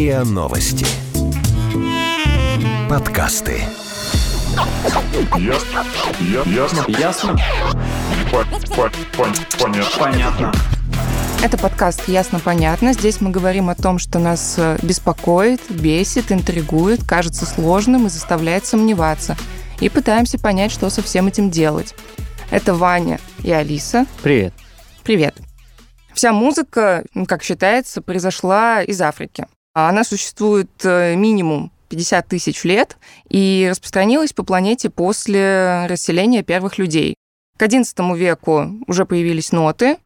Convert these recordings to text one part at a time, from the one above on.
РИА Новости. Подкасты. Ясно. Я- Ясно. Ясно? По- по- пон- Понятно. Понятно. Это подкаст «Ясно-понятно». Здесь мы говорим о том, что нас э, беспокоит, бесит, интригует, кажется сложным и заставляет сомневаться. И пытаемся понять, что со всем этим делать. Это Ваня и Алиса. Привет. Привет. Вся музыка, как считается, произошла из Африки. А Она существует э, минимум 50 тысяч лет и распространилась по планете после расселения первых людей. К XI веку уже появились ноты,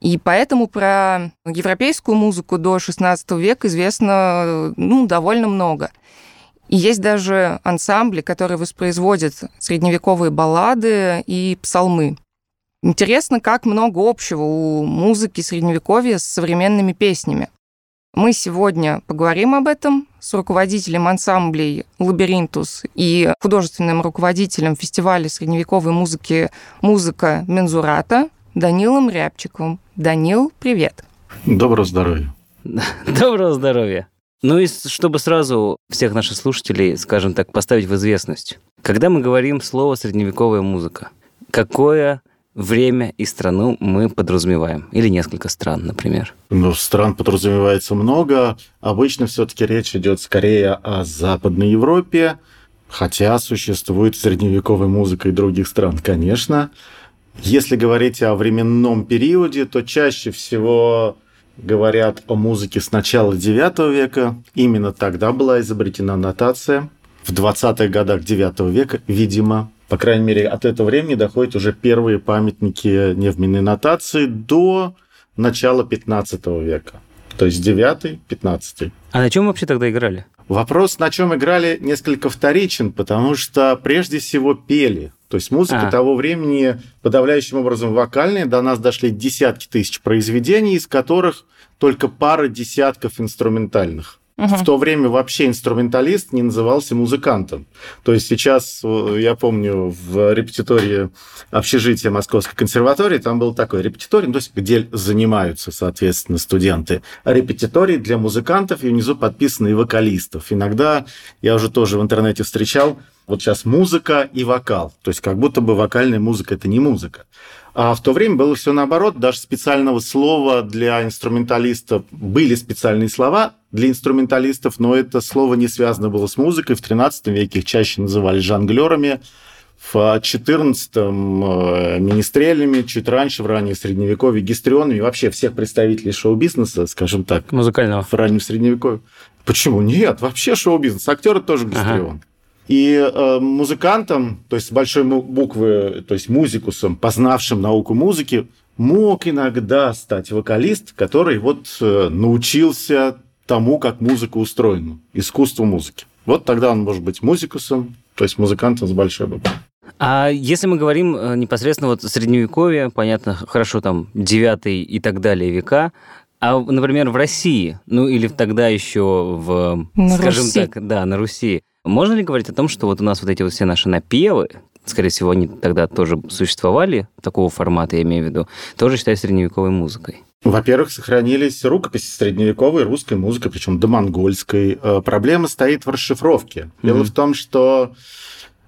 и поэтому про европейскую музыку до XVI века известно ну, довольно много. И есть даже ансамбли, которые воспроизводят средневековые баллады и псалмы. Интересно, как много общего у музыки средневековья с современными песнями. Мы сегодня поговорим об этом с руководителем ансамблей «Лабиринтус» и художественным руководителем фестиваля средневековой музыки «Музыка Мензурата» Данилом Рябчиковым. Данил, привет. Доброго здоровья. Доброго здоровья. Ну и чтобы сразу всех наших слушателей, скажем так, поставить в известность. Когда мы говорим слово «средневековая музыка», какое время и страну мы подразумеваем? Или несколько стран, например? Ну, стран подразумевается много. Обычно все-таки речь идет скорее о Западной Европе, хотя существует средневековая музыка и других стран, конечно. Если говорить о временном периоде, то чаще всего говорят о музыке с начала IX века. Именно тогда была изобретена нотация. В 20-х годах IX века, видимо, по крайней мере, от этого времени доходят уже первые памятники невменной нотации до начала 15 века. То есть 9 15 А на чем вообще тогда играли? Вопрос, на чем играли, несколько вторичен, потому что прежде всего пели. То есть музыка А. того времени подавляющим образом вокальная. До нас дошли десятки тысяч произведений, из которых только пара десятков инструментальных. В то время вообще инструменталист не назывался музыкантом. То есть сейчас, э, я помню, в репетитории общежития Московской консерватории там был такой репетиторий, ну, то есть где занимаются, соответственно, студенты. Репетиторий для музыкантов, и внизу подписано и вокалистов. Иногда я уже тоже в интернете встречал, вот сейчас музыка и вокал. То есть как будто бы вокальная музыка – это не музыка. А в то время было все наоборот, даже специального слова для инструменталистов были специальные слова для инструменталистов, но это слово не связано было с музыкой. В XIII веке их чаще называли жонглерами, в XIV министрелями, чуть раньше, в раннее средневековье, гистрионами, вообще всех представителей шоу-бизнеса, скажем так, Музыкального. в раннем средневековье. Почему? Нет, вообще шоу-бизнес. Актеры тоже гистрион. И э, музыкантам, то есть с большой буквы, то есть музикусом, познавшим науку музыки, мог иногда стать вокалист, который вот э, научился тому, как музыка устроена, искусству музыки. Вот тогда он может быть музикусом, то есть музыкантом с большой буквы. А если мы говорим э, непосредственно вот средневековье, понятно, хорошо, там 9 и так далее века, а, например, в России, ну или тогда еще в, На скажем Руси. так, да, на Руси, можно ли говорить о том, что вот у нас вот эти вот все наши напевы, скорее всего, они тогда тоже существовали, такого формата, я имею в виду, тоже считаются средневековой музыкой? Во-первых, сохранились рукописи средневековой русской музыки, причем домонгольской. Э, Проблема стоит в расшифровке. Дело Мгм. в том, что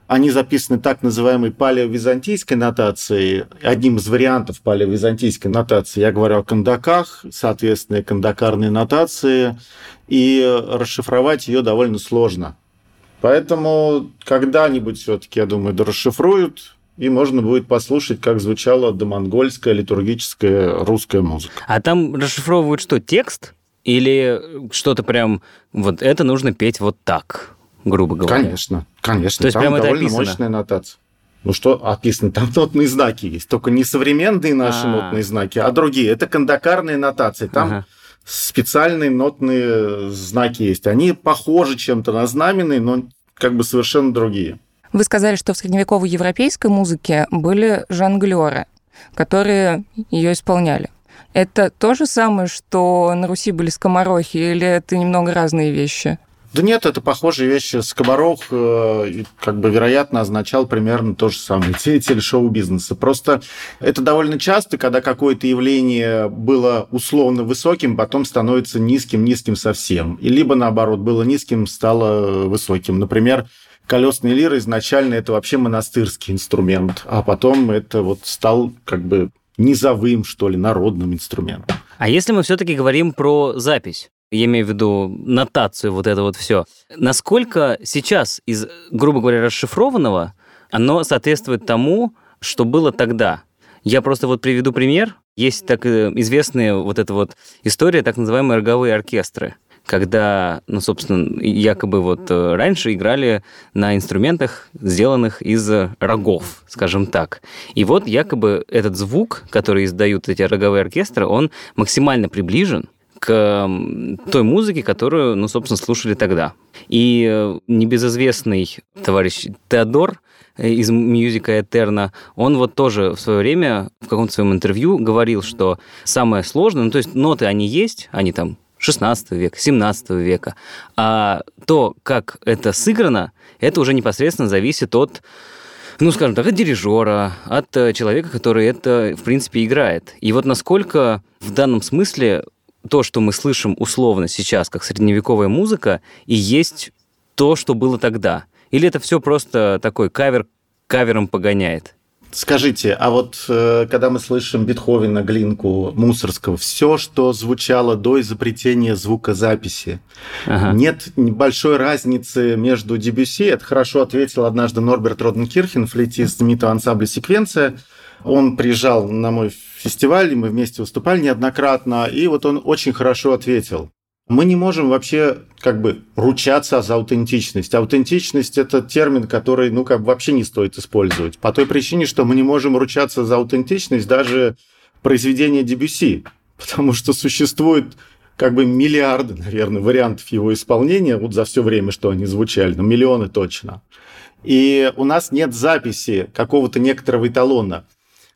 они записаны так называемой палеовизантийской нотацией. Одним из вариантов палеовизантийской нотации я говорю о кандаках, соответственно, кандакарной нотации, и расшифровать ее довольно сложно. Поэтому когда-нибудь все-таки, я думаю, дорасшифруют, и можно будет послушать, как звучала домонгольская литургическая русская музыка. А там расшифровывают что, текст? Или что-то прям, вот это нужно петь вот так, грубо говоря? Конечно, конечно. То есть там прямо это довольно описано? мощная нотация. Ну что описано? Там нотные знаки есть. Только не современные наши А. нотные знаки, а другие. Это кандакарные нотации. Там Ага. специальные нотные знаки есть. Они похожи чем-то на знаменные, но как бы совершенно другие. Вы сказали, что в средневековой европейской музыке были жонглеры, которые ее исполняли. Это то же самое, что на Руси были скоморохи, или это немного разные вещи? Да нет, это похожие вещи. Скоморох, э, как бы, вероятно, означал примерно то же самое. Деятель шоу-бизнеса. Просто это довольно часто, когда какое-то явление было условно высоким, потом становится низким-низким совсем. И либо, наоборот, было низким, стало высоким. Например, колесный лир изначально это вообще монастырский инструмент, а потом это вот стал как бы низовым, что ли, народным инструментом. А если мы все-таки говорим про запись? Я имею в виду нотацию, вот это вот все. Насколько сейчас из, грубо говоря, расшифрованного оно соответствует тому, что было тогда? Я просто вот приведу пример. Есть так э, известная вот эта вот история, так называемые роговые оркестры когда, ну, собственно, якобы вот э, раньше играли на инструментах, сделанных из рогов, скажем так. И вот якобы этот звук, который издают эти роговые оркестры, он максимально приближен к той музыке, которую, ну, собственно, слушали тогда. И э, небезызвестный товарищ Теодор э, из мюзика «Этерна», он вот тоже в свое время в каком-то своем интервью говорил, что самое сложное, ну, то есть ноты, они есть, они там 16 века, 17 века, а то, как это сыграно, это уже непосредственно зависит от ну, скажем так, от дирижера, от э, человека, который это, в принципе, играет. И вот насколько в данном смысле то, что мы слышим условно сейчас, как средневековая музыка, и есть то, что было тогда? Или это все просто такой кавер кавером погоняет? Скажите, а вот э, когда мы слышим Бетховена, Глинку, Мусорского, все, что звучало до изобретения звукозаписи, ага. нет большой разницы между Дебюси, это хорошо ответил однажды Норберт Роденкирхен, флейтист знаменитого ансамбля «Секвенция», он приезжал на мой фестиваль, и мы вместе выступали неоднократно, и вот он очень хорошо ответил. Мы не можем вообще как бы ручаться за аутентичность. Аутентичность – это термин, который ну, как бы вообще не стоит использовать. По той причине, что мы не можем ручаться за аутентичность даже произведения Дебюси, потому что существует как бы миллиарды, наверное, вариантов его исполнения вот за все время, что они звучали, ну, миллионы точно. И у нас нет записи какого-то некоторого эталона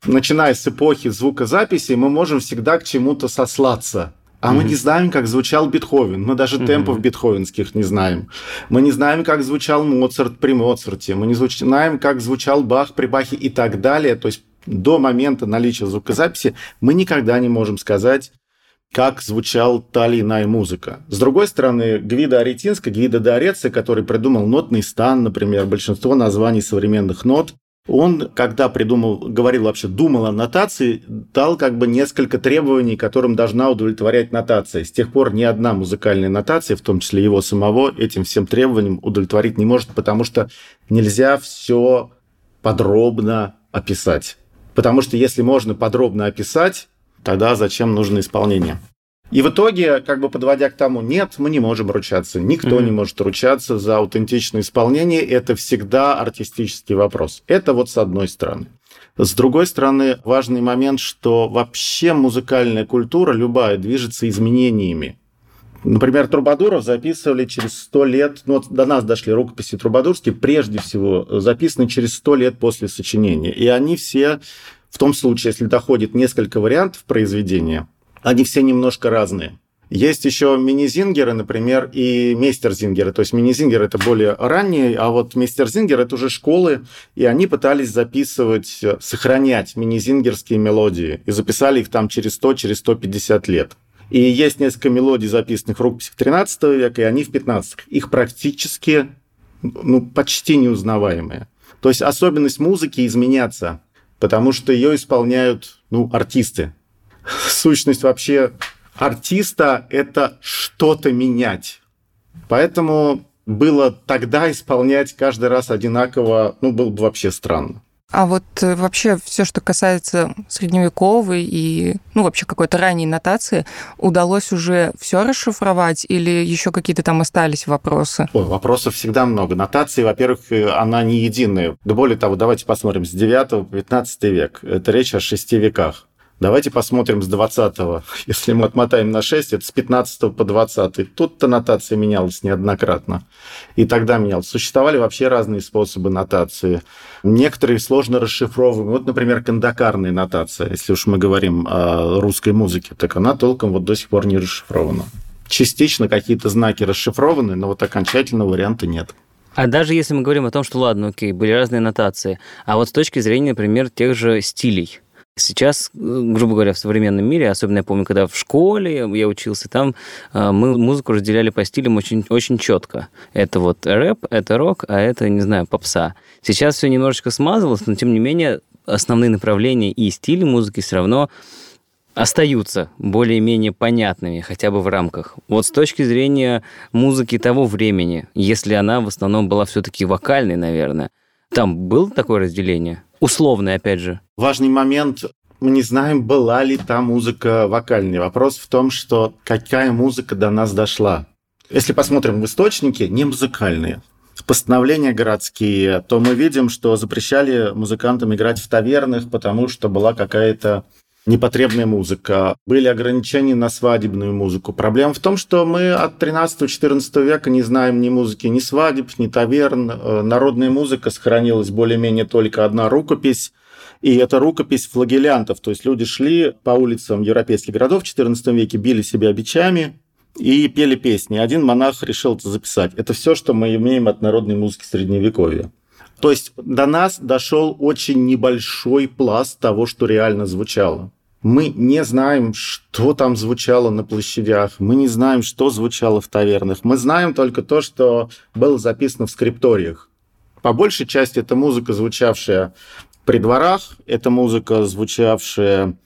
начиная с эпохи звукозаписи, мы можем всегда к чему-то сослаться. А mm-hmm. мы не знаем, как звучал Бетховен. Мы даже mm-hmm. темпов бетховенских не знаем. Мы не знаем, как звучал Моцарт при Моцарте. Мы не знаем, как звучал Бах при Бахе и так далее. То есть до момента наличия звукозаписи мы никогда не можем сказать, как звучал та или иная музыка. С другой стороны, Гвида Аретинска, Гвида Дореция, который придумал нотный стан, например, большинство названий современных нот, он, когда придумал, говорил вообще, думал о нотации, дал как бы несколько требований, которым должна удовлетворять нотация. С тех пор ни одна музыкальная нотация, в том числе его самого, этим всем требованиям удовлетворить не может, потому что нельзя все подробно описать. Потому что если можно подробно описать, тогда зачем нужно исполнение? И в итоге, как бы подводя к тому, нет, мы не можем ручаться. Никто mm-hmm. не может ручаться за аутентичное исполнение. Это всегда артистический вопрос. Это вот с одной стороны. С другой стороны, важный момент, что вообще музыкальная культура, любая, движется изменениями. Например, Трубадуров записывали через сто лет, ну вот до нас дошли рукописи Трубадурские, прежде всего записаны через сто лет после сочинения. И они все, в том случае, если доходит несколько вариантов произведения, они все немножко разные. Есть еще мини-зингеры, например, и мейстер-зингеры. То есть мини-зингер это более ранние, а вот мейстер-зингер это уже школы, и они пытались записывать, сохранять мини-зингерские мелодии, и записали их там через 100, через 150 лет. И есть несколько мелодий, записанных в рукописях 13 века, и они в 15 Их практически, ну, почти неузнаваемые. То есть особенность музыки изменяться, потому что ее исполняют, ну, артисты, сущность вообще артиста – это что-то менять. Поэтому было тогда исполнять каждый раз одинаково, ну, было бы вообще странно. А вот э, вообще все, что касается средневековой и, ну, вообще какой-то ранней нотации, удалось уже все расшифровать или еще какие-то там остались вопросы? Ой, вопросов всегда много. Нотации, во-первых, э, она не единая. Да более того, давайте посмотрим, с 9 по 15 век. Это речь о шести веках. Давайте посмотрим с 20-го. Если мы отмотаем на 6, это с 15 по 20. Тут-то нотация менялась неоднократно. И тогда менялась. Существовали вообще разные способы нотации. Некоторые сложно расшифровываем. Вот, например, кандакарная нотация. Если уж мы говорим о русской музыке, так она толком вот до сих пор не расшифрована. частично какие-то знаки расшифрованы, но вот окончательного варианта нет. А даже если мы говорим о том, что ладно, окей, были разные нотации, а вот с точки зрения, например, тех же стилей, Сейчас, грубо говоря, в современном мире, особенно я помню, когда в школе я учился, там э, мы музыку разделяли по стилям очень, очень четко. Это вот рэп, это рок, а это, не знаю, попса. Сейчас все немножечко смазалось, но тем не менее основные направления и стили музыки все равно остаются более-менее понятными, хотя бы в рамках. Вот с точки зрения музыки того времени, если она в основном была все-таки вокальной, наверное, там было такое разделение? Условное, опять же. Важный момент. Мы не знаем, была ли та музыка вокальная. Вопрос в том, что какая музыка до нас дошла. Если посмотрим в источники, не музыкальные, постановления городские, то мы видим, что запрещали музыкантам играть в тавернах, потому что была какая-то непотребная музыка, были ограничения на свадебную музыку. Проблема в том, что мы от 13-14 века не знаем ни музыки, ни свадеб, ни таверн. Э, народная музыка сохранилась более-менее только одна рукопись, и это рукопись флагелянтов, то есть люди шли по улицам европейских городов в XIV веке, били себя бичами и пели песни. Один монах решил это записать. Это все, что мы имеем от народной музыки Средневековья. То есть до нас дошел очень небольшой пласт того, что реально звучало. Мы не знаем, что там звучало на площадях, мы не знаем, что звучало в тавернах. Мы знаем только то, что было записано в скрипториях. По большей части это музыка, звучавшая при дворах, это музыка, звучавшая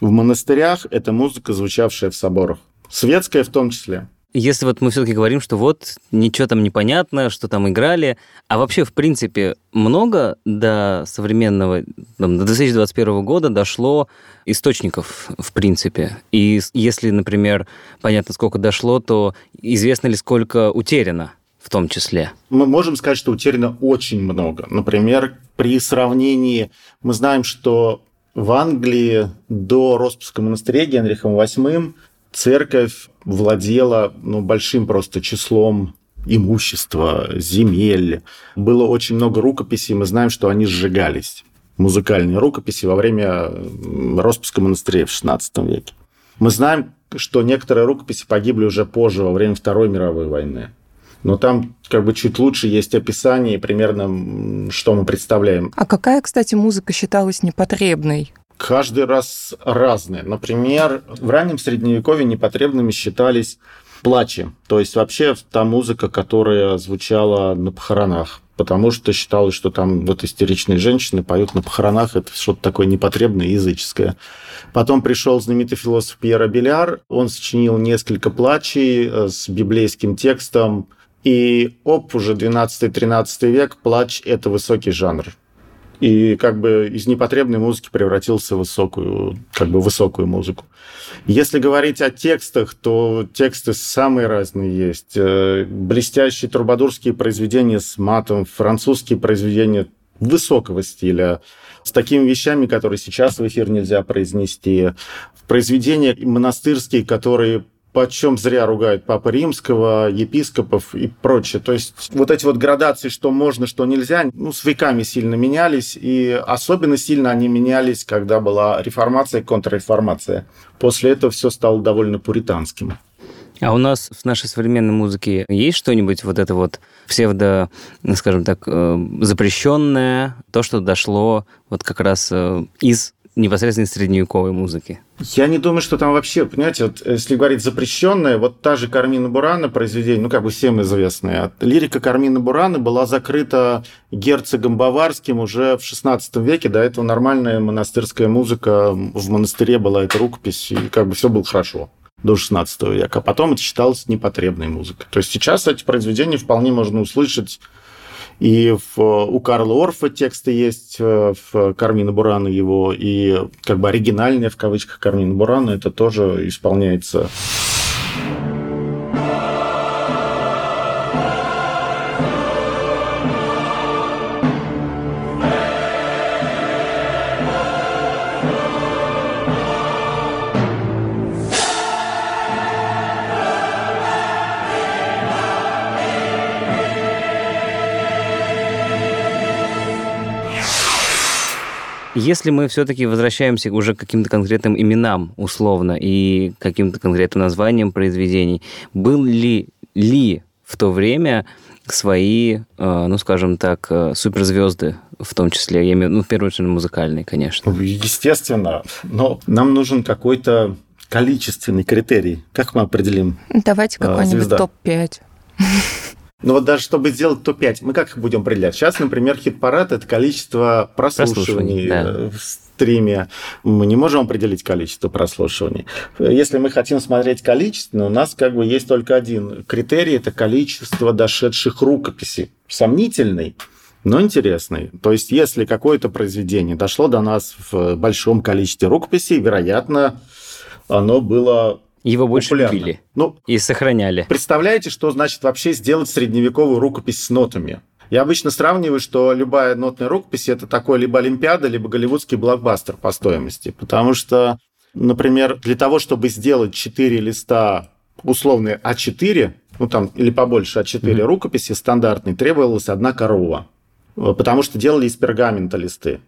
в монастырях, это музыка, звучавшая в соборах. Светская в том числе. Если вот мы все-таки говорим, что вот ничего там непонятно, что там играли, а вообще, в принципе, много до современного, там, до 2021 года дошло источников, в принципе. И если, например, понятно, сколько дошло, то известно ли, сколько утеряно в том числе? Мы можем сказать, что утеряно очень много. Например, при сравнении мы знаем, что в Англии до распуска монастыря Генрихом VIII церковь владела ну, большим просто числом имущества, земель. Было очень много рукописей, мы знаем, что они сжигались. Музыкальные рукописи во время распуска монастырей в XVI веке. Мы знаем, что некоторые рукописи погибли уже позже, во время Второй мировой войны. Но там как бы чуть лучше есть описание примерно, что мы представляем. А какая, кстати, музыка считалась непотребной? Каждый раз разные. Например, в раннем Средневековье непотребными считались плачи, то есть вообще та музыка, которая звучала на похоронах, потому что считалось, что там вот истеричные женщины поют на похоронах, это что-то такое непотребное, языческое. Потом пришел знаменитый философ Пьер Абеляр, он сочинил несколько плачей э, с библейским текстом, и оп, уже 12-13 век, плач – это высокий жанр и как бы из непотребной музыки превратился в высокую, как бы высокую музыку. Если говорить о текстах, то тексты самые разные есть. Э, блестящие трубадурские произведения с матом, французские произведения высокого стиля, с такими вещами, которые сейчас в эфир нельзя произнести. Произведения монастырские, которые почем зря ругают Папа Римского, епископов и прочее. То есть вот эти вот градации, что можно, что нельзя, ну, с веками сильно менялись, и особенно сильно они менялись, когда была реформация и контрреформация. После этого все стало довольно пуританским. А у нас в нашей современной музыке есть что-нибудь вот это вот псевдо, скажем так, э, запрещенное, то, что дошло вот как раз э, из непосредственно средневековой музыки? Я не думаю, что там вообще, понимаете, вот если говорить запрещенное, вот та же Кармина Бурана произведение, ну, как бы всем известное, лирика Кармина Бурана была закрыта герцогом Баварским уже в XVI веке, до этого нормальная монастырская музыка, в монастыре была эта рукопись, и как бы все было хорошо до XVI века. А потом это считалось непотребной музыкой. То есть сейчас эти произведения вполне можно услышать и в, у Карла Орфа тексты есть э, в Кармина Бурана его, и как бы оригинальные в кавычках Кармина Бурана это тоже исполняется если мы все-таки возвращаемся уже к каким-то конкретным именам условно и каким-то конкретным названиям произведений, был ли, ли в то время свои, э, ну, скажем так, э, суперзвезды, в том числе, я имею ну, в первую очередь, музыкальные, конечно. Естественно, но нам нужен какой-то количественный критерий. Как мы определим? Давайте А, какой-нибудь звезда. топ-5. Ну вот даже чтобы сделать топ-5, мы как их будем определять? Сейчас, например, хит-парад – это количество прослушиваний Прослушиваний, да. э, в стриме. Мы не можем определить количество прослушиваний. Если мы хотим смотреть количественно, у нас как бы есть только один критерий – это количество дошедших рукописей. Сомнительный, но интересный. То есть, если какое-то произведение дошло до нас в большом количестве рукописей, вероятно, оно было Его больше популярно. любили Ну, и сохраняли. Представляете, что значит вообще сделать средневековую рукопись с нотами? Я обычно сравниваю, что любая нотная рукопись это такой либо Олимпиада, либо голливудский блокбастер по стоимости. Потому что, например, для того, чтобы сделать 4 листа условные А4, ну там или побольше А4 Мгм. рукописи стандартной, требовалась одна корова. Потому что делали из пергамента листы.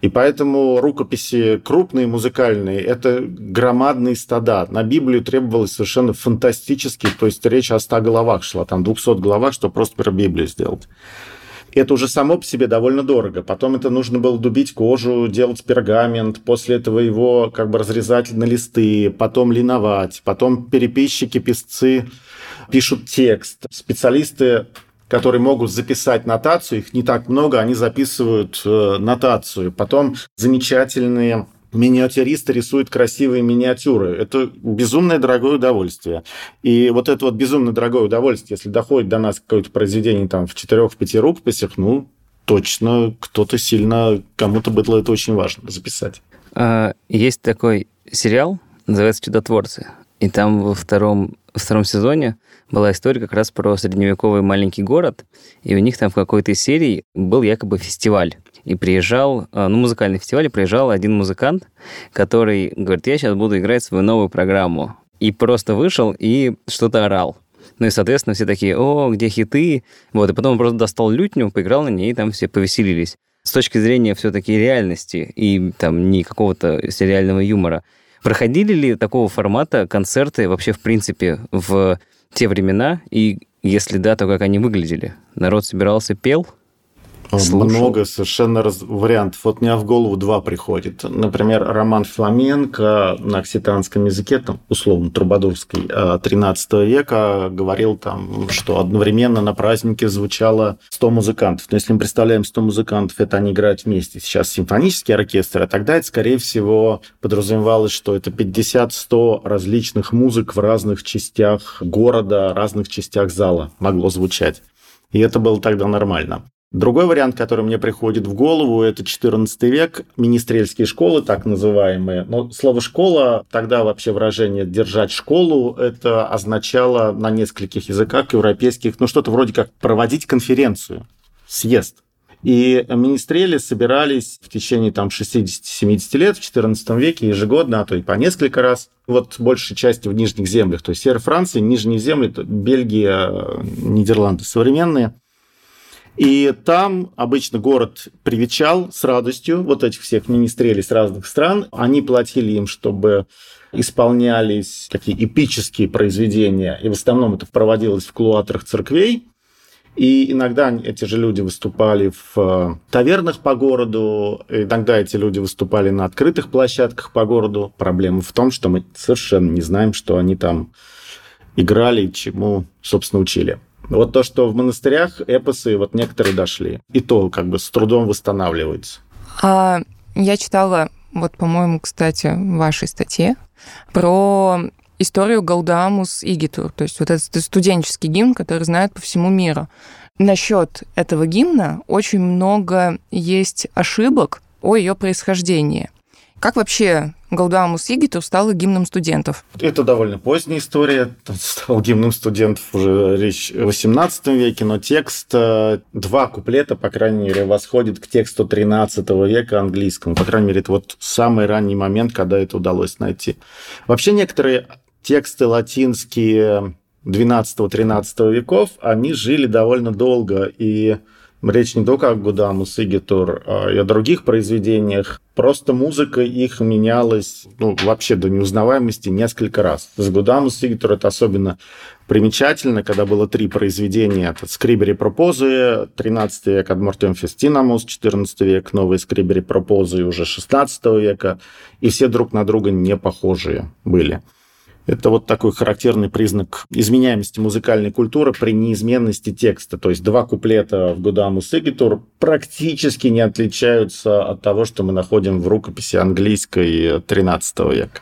И поэтому рукописи крупные, музыкальные, это громадные стада. На Библию требовалось совершенно фантастически, то есть речь о 100 головах шла, там 200 головах, чтобы просто про Библию сделать. Это уже само по себе довольно дорого. Потом это нужно было дубить кожу, делать пергамент, после этого его как бы разрезать на листы, потом линовать, потом переписчики, писцы пишут текст. Специалисты которые могут записать нотацию, их не так много, они записывают э, нотацию. Потом замечательные миниатюристы рисуют красивые миниатюры. Это безумное дорогое удовольствие. И вот это вот безумно дорогое удовольствие, если доходит до нас какое-то произведение там в четырех-пяти рукописях, ну, точно кто-то сильно, кому-то было это очень важно записать. А, Есть такой сериал, называется «Чудотворцы». И там во втором, во втором сезоне была история как раз про средневековый маленький город, и у них там в какой-то из серий был якобы фестиваль. И приезжал, а, ну, музыкальный фестиваль, и приезжал один музыкант, который говорит, я сейчас буду играть свою новую программу. И просто вышел и что-то орал. Ну и, соответственно, все такие, о, где хиты? Вот, и потом он просто достал лютню, поиграл на ней, и там все повеселились. С точки зрения все-таки реальности и там не какого-то сериального юмора, проходили ли такого формата концерты вообще в принципе в те времена? И если да, то как они выглядели? Народ собирался, пел? Слушал. Много совершенно раз... вариантов. Вот мне в голову два приходит. Например, роман Фламенко на окситанском языке, там, условно, трубадурский, 13 века, говорил там, что одновременно на празднике звучало 100 музыкантов. Но если мы представляем 100 музыкантов, это они играют вместе. Сейчас симфонический оркестр, а тогда это, скорее всего, подразумевалось, что это 50-100 различных музык в разных частях города, разных частях зала могло звучать. И это было тогда нормально. Другой вариант, который мне приходит в голову, это 14 век, министрельские школы, так называемые. Но слово «школа», тогда вообще выражение «держать школу», это означало на нескольких языках европейских, ну что-то вроде как проводить конференцию, съезд. И министрели собирались в течение там 60-70 лет в 14 веке ежегодно, а то и по несколько раз. Вот большей части в нижних землях, то есть север Франции, нижние земли, Бельгия, Нидерланды современные. И там обычно город привечал с радостью вот этих всех министрелей с разных стран. Они платили им, чтобы исполнялись такие эпические произведения, и в основном это проводилось в клуатрах церквей. И иногда эти же люди выступали в тавернах по городу, иногда эти люди выступали на открытых площадках по городу. Проблема в том, что мы совершенно не знаем, что они там играли чему, собственно, учили. Вот то, что в монастырях эпосы, вот некоторые дошли. И то как бы с трудом восстанавливается. А я читала, вот, по-моему, кстати, в вашей статье про историю Гаудамус Игитур, то есть вот этот студенческий гимн, который знают по всему миру. Насчет этого гимна очень много есть ошибок о ее происхождении. Как вообще Гаудамус Игитур стала гимном студентов? Это довольно поздняя история. Стал гимном студентов уже речь в 18 веке, но текст, два куплета, по крайней мере, восходит к тексту 13 века английскому. По крайней мере, это вот самый ранний момент, когда это удалось найти. Вообще некоторые тексты латинские 12-13 веков, они жили довольно долго, и Речь не только о Гудаму, Сигитур, а и о других произведениях. Просто музыка их менялась ну, вообще до неузнаваемости несколько раз. С Гудаму, Сигитур это особенно примечательно, когда было три произведения. Это Скрибери Пропозы, 13 век, Адмортем Фестинамус, 14 век, новые Скрибери Пропозы уже 16 века, и все друг на друга не похожие были. Это вот такой характерный признак изменяемости музыкальной культуры при неизменности текста. То есть два куплета в Гудаму Сигитур практически не отличаются от того, что мы находим в рукописи английской XIII века.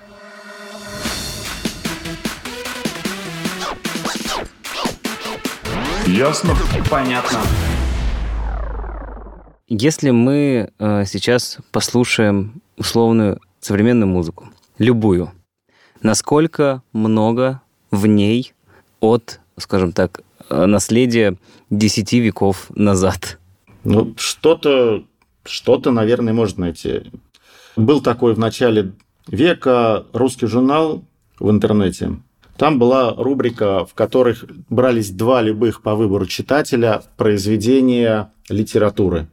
Ясно? Понятно. Если мы э, сейчас послушаем условную современную музыку, любую, насколько много в ней от, скажем так, э, наследия десяти веков назад? Ну, что-то, что-то, наверное, можно найти. Был такой в начале века русский журнал в интернете. Там была рубрика, в которых брались два любых по выбору читателя произведения литературы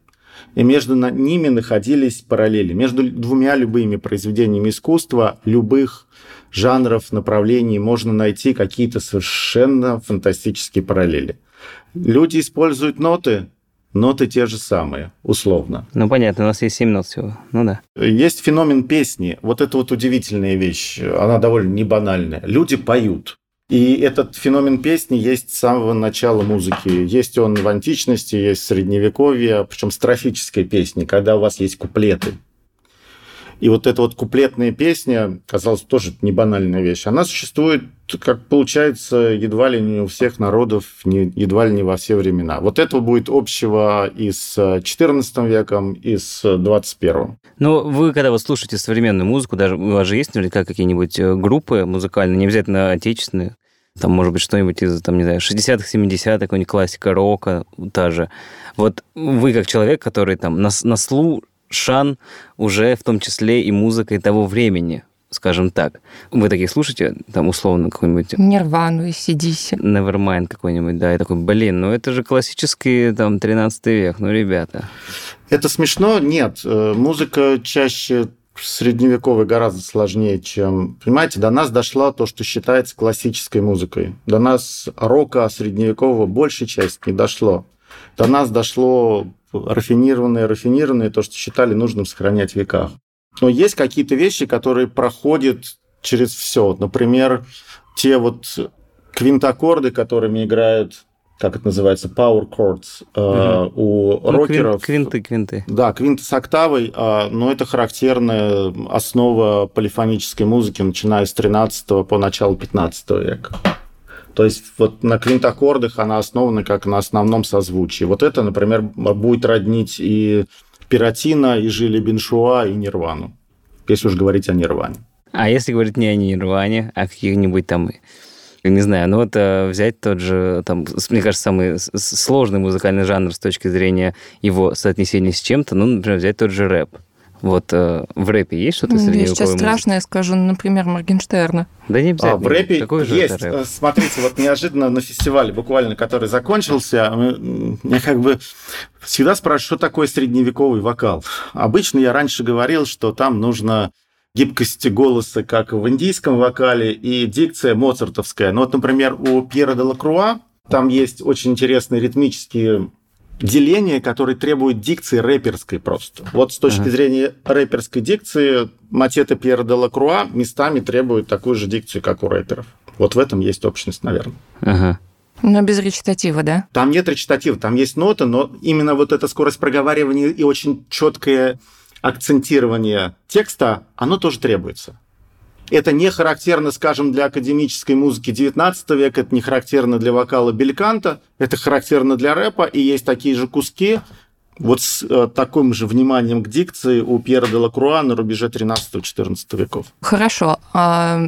и между ними находились параллели. Между двумя любыми произведениями искусства любых жанров, направлений можно найти какие-то совершенно фантастические параллели. Люди используют ноты, ноты те же самые, условно. Ну, понятно, у нас есть 7 нот всего. Ну да. Есть феномен песни. Вот это вот удивительная вещь. Она довольно не банальная. Люди поют. И этот феномен песни есть с самого начала музыки. Есть он в античности, есть в средневековье, причем строфической песни, когда у вас есть куплеты. И вот эта вот куплетная песня, казалось, тоже не банальная вещь. Она существует, как получается, едва ли не у всех народов, не, едва ли не во все времена. Вот этого будет общего и с XIV веком, и с XXI. Ну, вы, когда вот слушаете современную музыку, даже у вас же есть наверняка какие-нибудь э, группы музыкальные, не обязательно отечественные, там, может быть, что-нибудь из, там, не знаю, 60-х, 70-х, какой-нибудь классика рока, та же. Вот вы, как человек, который там на, на слушан уже в том числе и музыкой того времени, скажем так. Вы такие слушаете, там, условно, какой-нибудь... Нирвану и CDC. Nevermind какой-нибудь, да, и такой, блин, ну это же классический, там, 13 век, ну, ребята. Это смешно? Нет. Э, музыка чаще средневековой гораздо сложнее, чем... Понимаете, до нас дошла то, что считается классической музыкой. До нас рока средневекового большей часть не дошло. До нас дошло рафинированное, рафинированное, то, что считали нужным сохранять в веках. Но есть какие-то вещи, которые проходят через все. Например, те вот квинтаккорды, которыми играют как это называется, power chords угу. у ну, рокеров. Квинты, квинты. Да, квинты с октавой, э, но это характерная основа полифонической музыки, начиная с 13 по начало 15 века. То есть вот на квинтаккордах она основана как на основном созвучии. Вот это, например, будет роднить и Пиратина, и Жили Беншуа, и Нирвану, если уж говорить о Нирване. А если говорить не о Нирване, а каких-нибудь там не знаю, ну вот э, взять тот же, там, мне кажется, самый сложный музыкальный жанр с точки зрения его соотнесения с чем-то, ну, например, взять тот же рэп. Вот э, в рэпе есть что-то средневековое? Я сейчас я скажу, например, Моргенштерна. Да не обязательно. А, в рэпе Какой есть. Рэп? Смотрите, вот неожиданно на фестивале, буквально, который закончился, я как бы всегда спрашиваю, что такое средневековый вокал. Обычно я раньше говорил, что там нужно гибкость голоса, как в индийском вокале, и дикция моцартовская. Ну вот, например, у Пьера де Лакруа там есть очень интересные ритмические деления, которые требуют дикции рэперской просто. Вот с точки ага. зрения рэперской дикции Матета Пьера де Лакруа местами требует такую же дикцию, как у рэперов. Вот в этом есть общность, наверное. Ага. Но без речитатива, да? Там нет речитатива, там есть нота, но именно вот эта скорость проговаривания и очень четкое акцентирование текста, оно тоже требуется. Это не характерно, скажем, для академической музыки 19 века, это не характерно для вокала бельканта, это характерно для рэпа, и есть такие же куски, вот с э, таким же вниманием к дикции у Пьера де Лакруа на рубеже 13-14 веков. Хорошо. А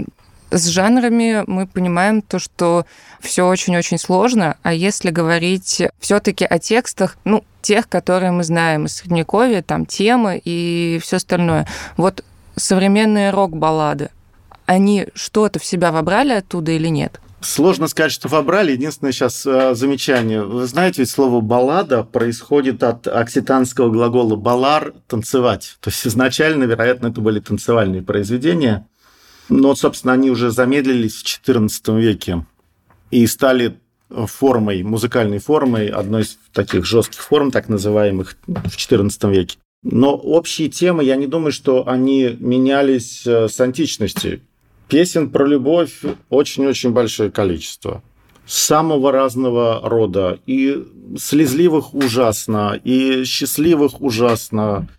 с жанрами мы понимаем то, что все очень-очень сложно, а если говорить все-таки о текстах, ну, тех, которые мы знаем из Средневековья, там темы и все остальное. Вот современные рок-баллады, они что-то в себя вобрали оттуда или нет? Сложно сказать, что вобрали. Единственное сейчас э, замечание. Вы знаете, ведь слово «баллада» происходит от окситанского глагола «балар» – «танцевать». То есть изначально, вероятно, это были танцевальные произведения. Но, собственно, они уже замедлились в XIV веке и стали формой, музыкальной формой, одной из таких жестких форм, так называемых, в XIV веке. Но общие темы, я не думаю, что они менялись э, с античности. Песен про любовь очень-очень большое количество. Самого разного рода. И слезливых ужасно, и счастливых ужасно.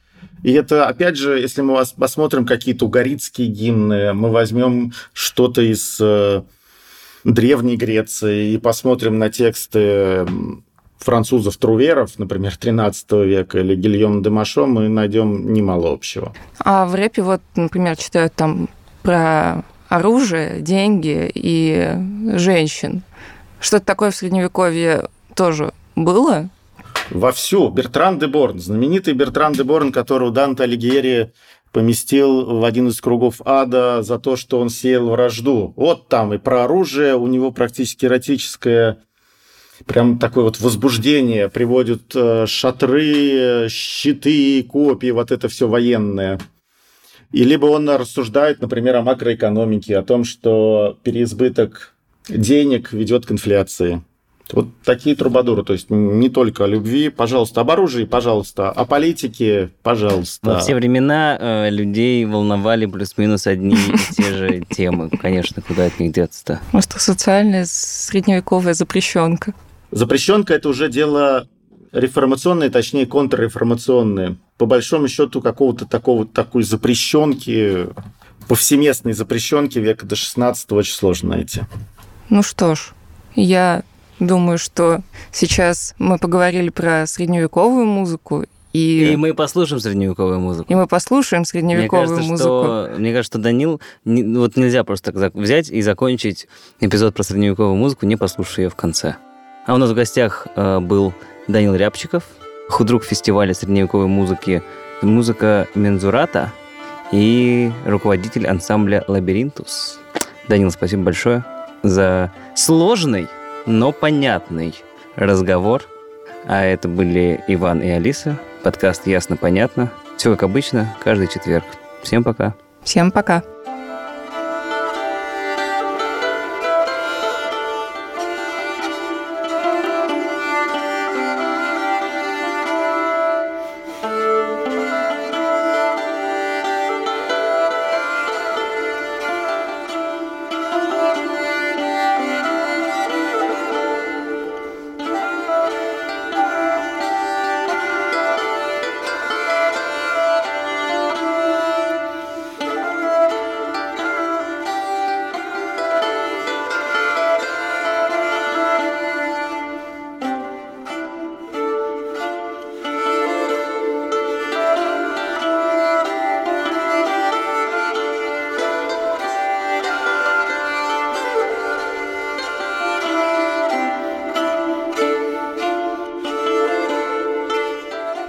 И это, опять же, если мы посмотрим какие-то угорицкие гимны, мы возьмем что-то из э, Древней Греции и посмотрим на тексты французов-труверов, например, 13 века, или Гильем де Машо, мы найдем немало общего. А в рэпе вот, например, читают там про оружие, деньги и женщин. Что-то такое в Средневековье тоже было? Вовсю. Бертран де Борн, знаменитый Бертран де Борн, которого Данте Алигьери поместил в один из кругов ада за то, что он сеял вражду. Вот там и про оружие, у него практически эротическое прям такое вот возбуждение, приводят э, шатры, щиты, копии, вот это все военное. И либо он рассуждает, например, о макроэкономике, о том, что переизбыток денег ведет к инфляции. Вот такие трубадуры, то есть не только о любви, пожалуйста, об оружии, пожалуйста, о политике, пожалуйста. Во все времена э, людей волновали плюс-минус одни и те же темы. Конечно, куда от них деться-то? Просто социальная средневековая запрещенка. Запрещенка – это уже дело реформационное, точнее, контрреформационное по большому счету какого-то такого такой запрещенки, повсеместной запрещенки века до 16 очень сложно найти. Ну что ж, я думаю, что сейчас мы поговорили про средневековую музыку, и... и мы послушаем средневековую музыку. И мы послушаем средневековую мне кажется, музыку. Что, мне кажется, что Данил... Не, вот нельзя просто так взять и закончить эпизод про средневековую музыку, не послушав ее в конце. А у нас в гостях э, был Данил Рябчиков, худрук фестиваля средневековой музыки «Музыка Мензурата» и руководитель ансамбля «Лабиринтус». Данил, спасибо большое за сложный, но понятный разговор. А это были Иван и Алиса. Подкаст «Ясно-понятно». Все как обычно, каждый четверг. Всем пока. Всем пока.